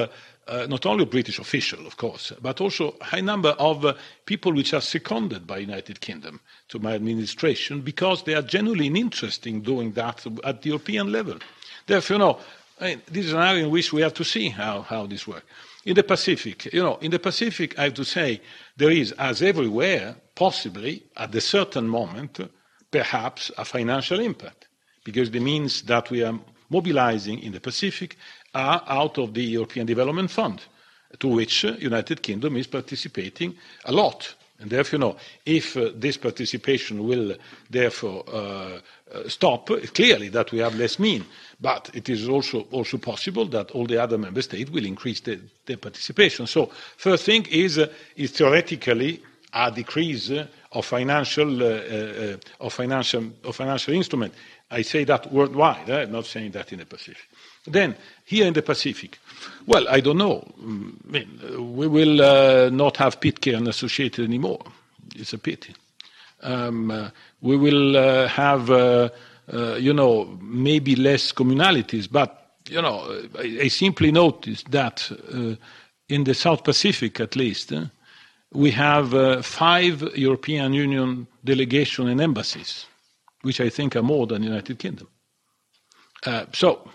[SPEAKER 3] uh, not only British official, of course, but also a high number of uh, people which are seconded by United Kingdom to my administration because they are genuinely interested in doing that at the European level. Therefore, you know, I mean, this is an area in which we have to see how, how this works. In the Pacific, you know, in the Pacific, I have to say, there is, as everywhere, possibly, at a certain moment, perhaps a financial impact, because it means that we are mobilizing in the Pacific are out of the European Development Fund, to which uh, United Kingdom is participating a lot. And therefore, you know, if uh, this participation will therefore uh, uh, stop, clearly that we have less mean. But it is also, also possible that all the other member states will increase the, participation. So, first thing is, uh, is theoretically a decrease of financial, uh, of financial, of financial instrument. I say that worldwide. I'm not saying that in the Pacific. Then, here in the Pacific, well, I don't know. Mm, I mean, we will uh, not have Pitcairn associated anymore. It's a pity. Um, uh, we will uh, have, uh, uh, you know, maybe less communalities, but, you know, I, I simply noticed that uh, in the South Pacific, at least, we have five European Union delegations and embassies, which I think are more than the United Kingdom. so,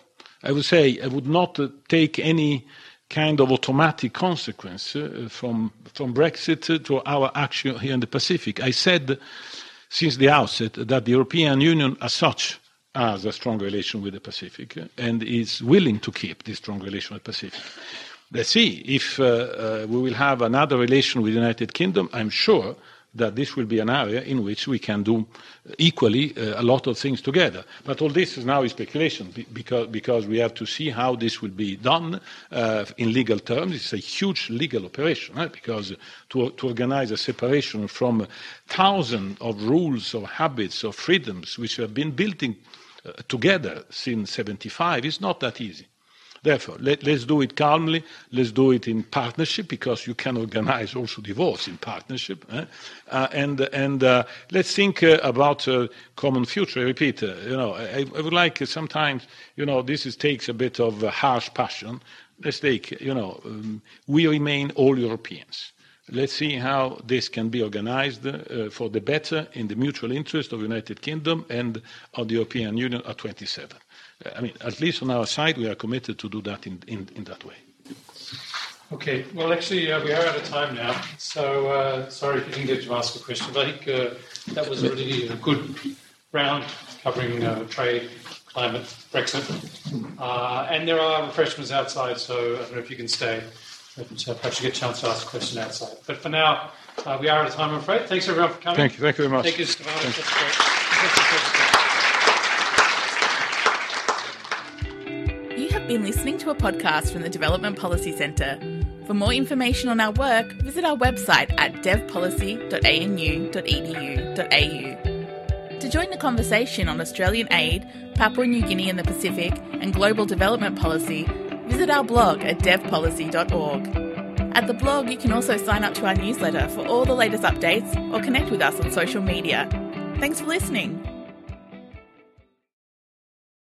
[SPEAKER 3] I would say I would not take any kind of automatic consequence uh, from, from Brexit to our action here in the Pacific. I said since the outset that the European Union as such has a strong relation with the Pacific and is willing to keep this strong relation with the Pacific. Let's see if uh, uh, we will have another relation with the United Kingdom. I'm sure that this will be an area in which we can do equally uh, a lot of things together. But all this is now speculation because, because we have to see how this will be done uh, in legal terms. It's a huge legal operation because to, to organize a separation from thousands of rules, of habits, of freedoms which have been building uh, together since 75 is not that easy. Therefore, let, us do it calmly. Let's do it in partnership because you can organize also divorce in partnership. Eh? Uh, and and uh, let's think uh, about a common future. I repeat, uh, you know, I, I, would like sometimes, you know, this is, takes a bit of harsh passion. Let's take, you know, um, we remain all Europeans. Let's see how this can be organized uh, for the better in the mutual interest of the United Kingdom and of the European Union at 27. I mean, at least on our side, we are committed to do that in, in, in that way.
[SPEAKER 2] Okay, well, actually, uh, we are out of time now, so uh, sorry if you didn't get to ask a question, but I think uh, that was a really a good round covering uh, trade, climate, Brexit. Uh, and there are refreshments outside, so I don't know if you can stay, but uh, perhaps you get a chance to ask a question outside. But for now, we are out of time, I'm afraid. Thanks, everyone, for coming.
[SPEAKER 3] Thank you, thank you very much.
[SPEAKER 2] Thank you, Stefano.
[SPEAKER 7] Been listening to a podcast from the Development Policy Centre. For more information on our work, visit our website at devpolicy.anu.edu.au. To join the conversation on Australian aid, Papua New Guinea and the Pacific, and global development policy, visit our blog at devpolicy.org. At the blog, you can also sign up to our newsletter for all the latest updates or connect with us on social media. Thanks for listening.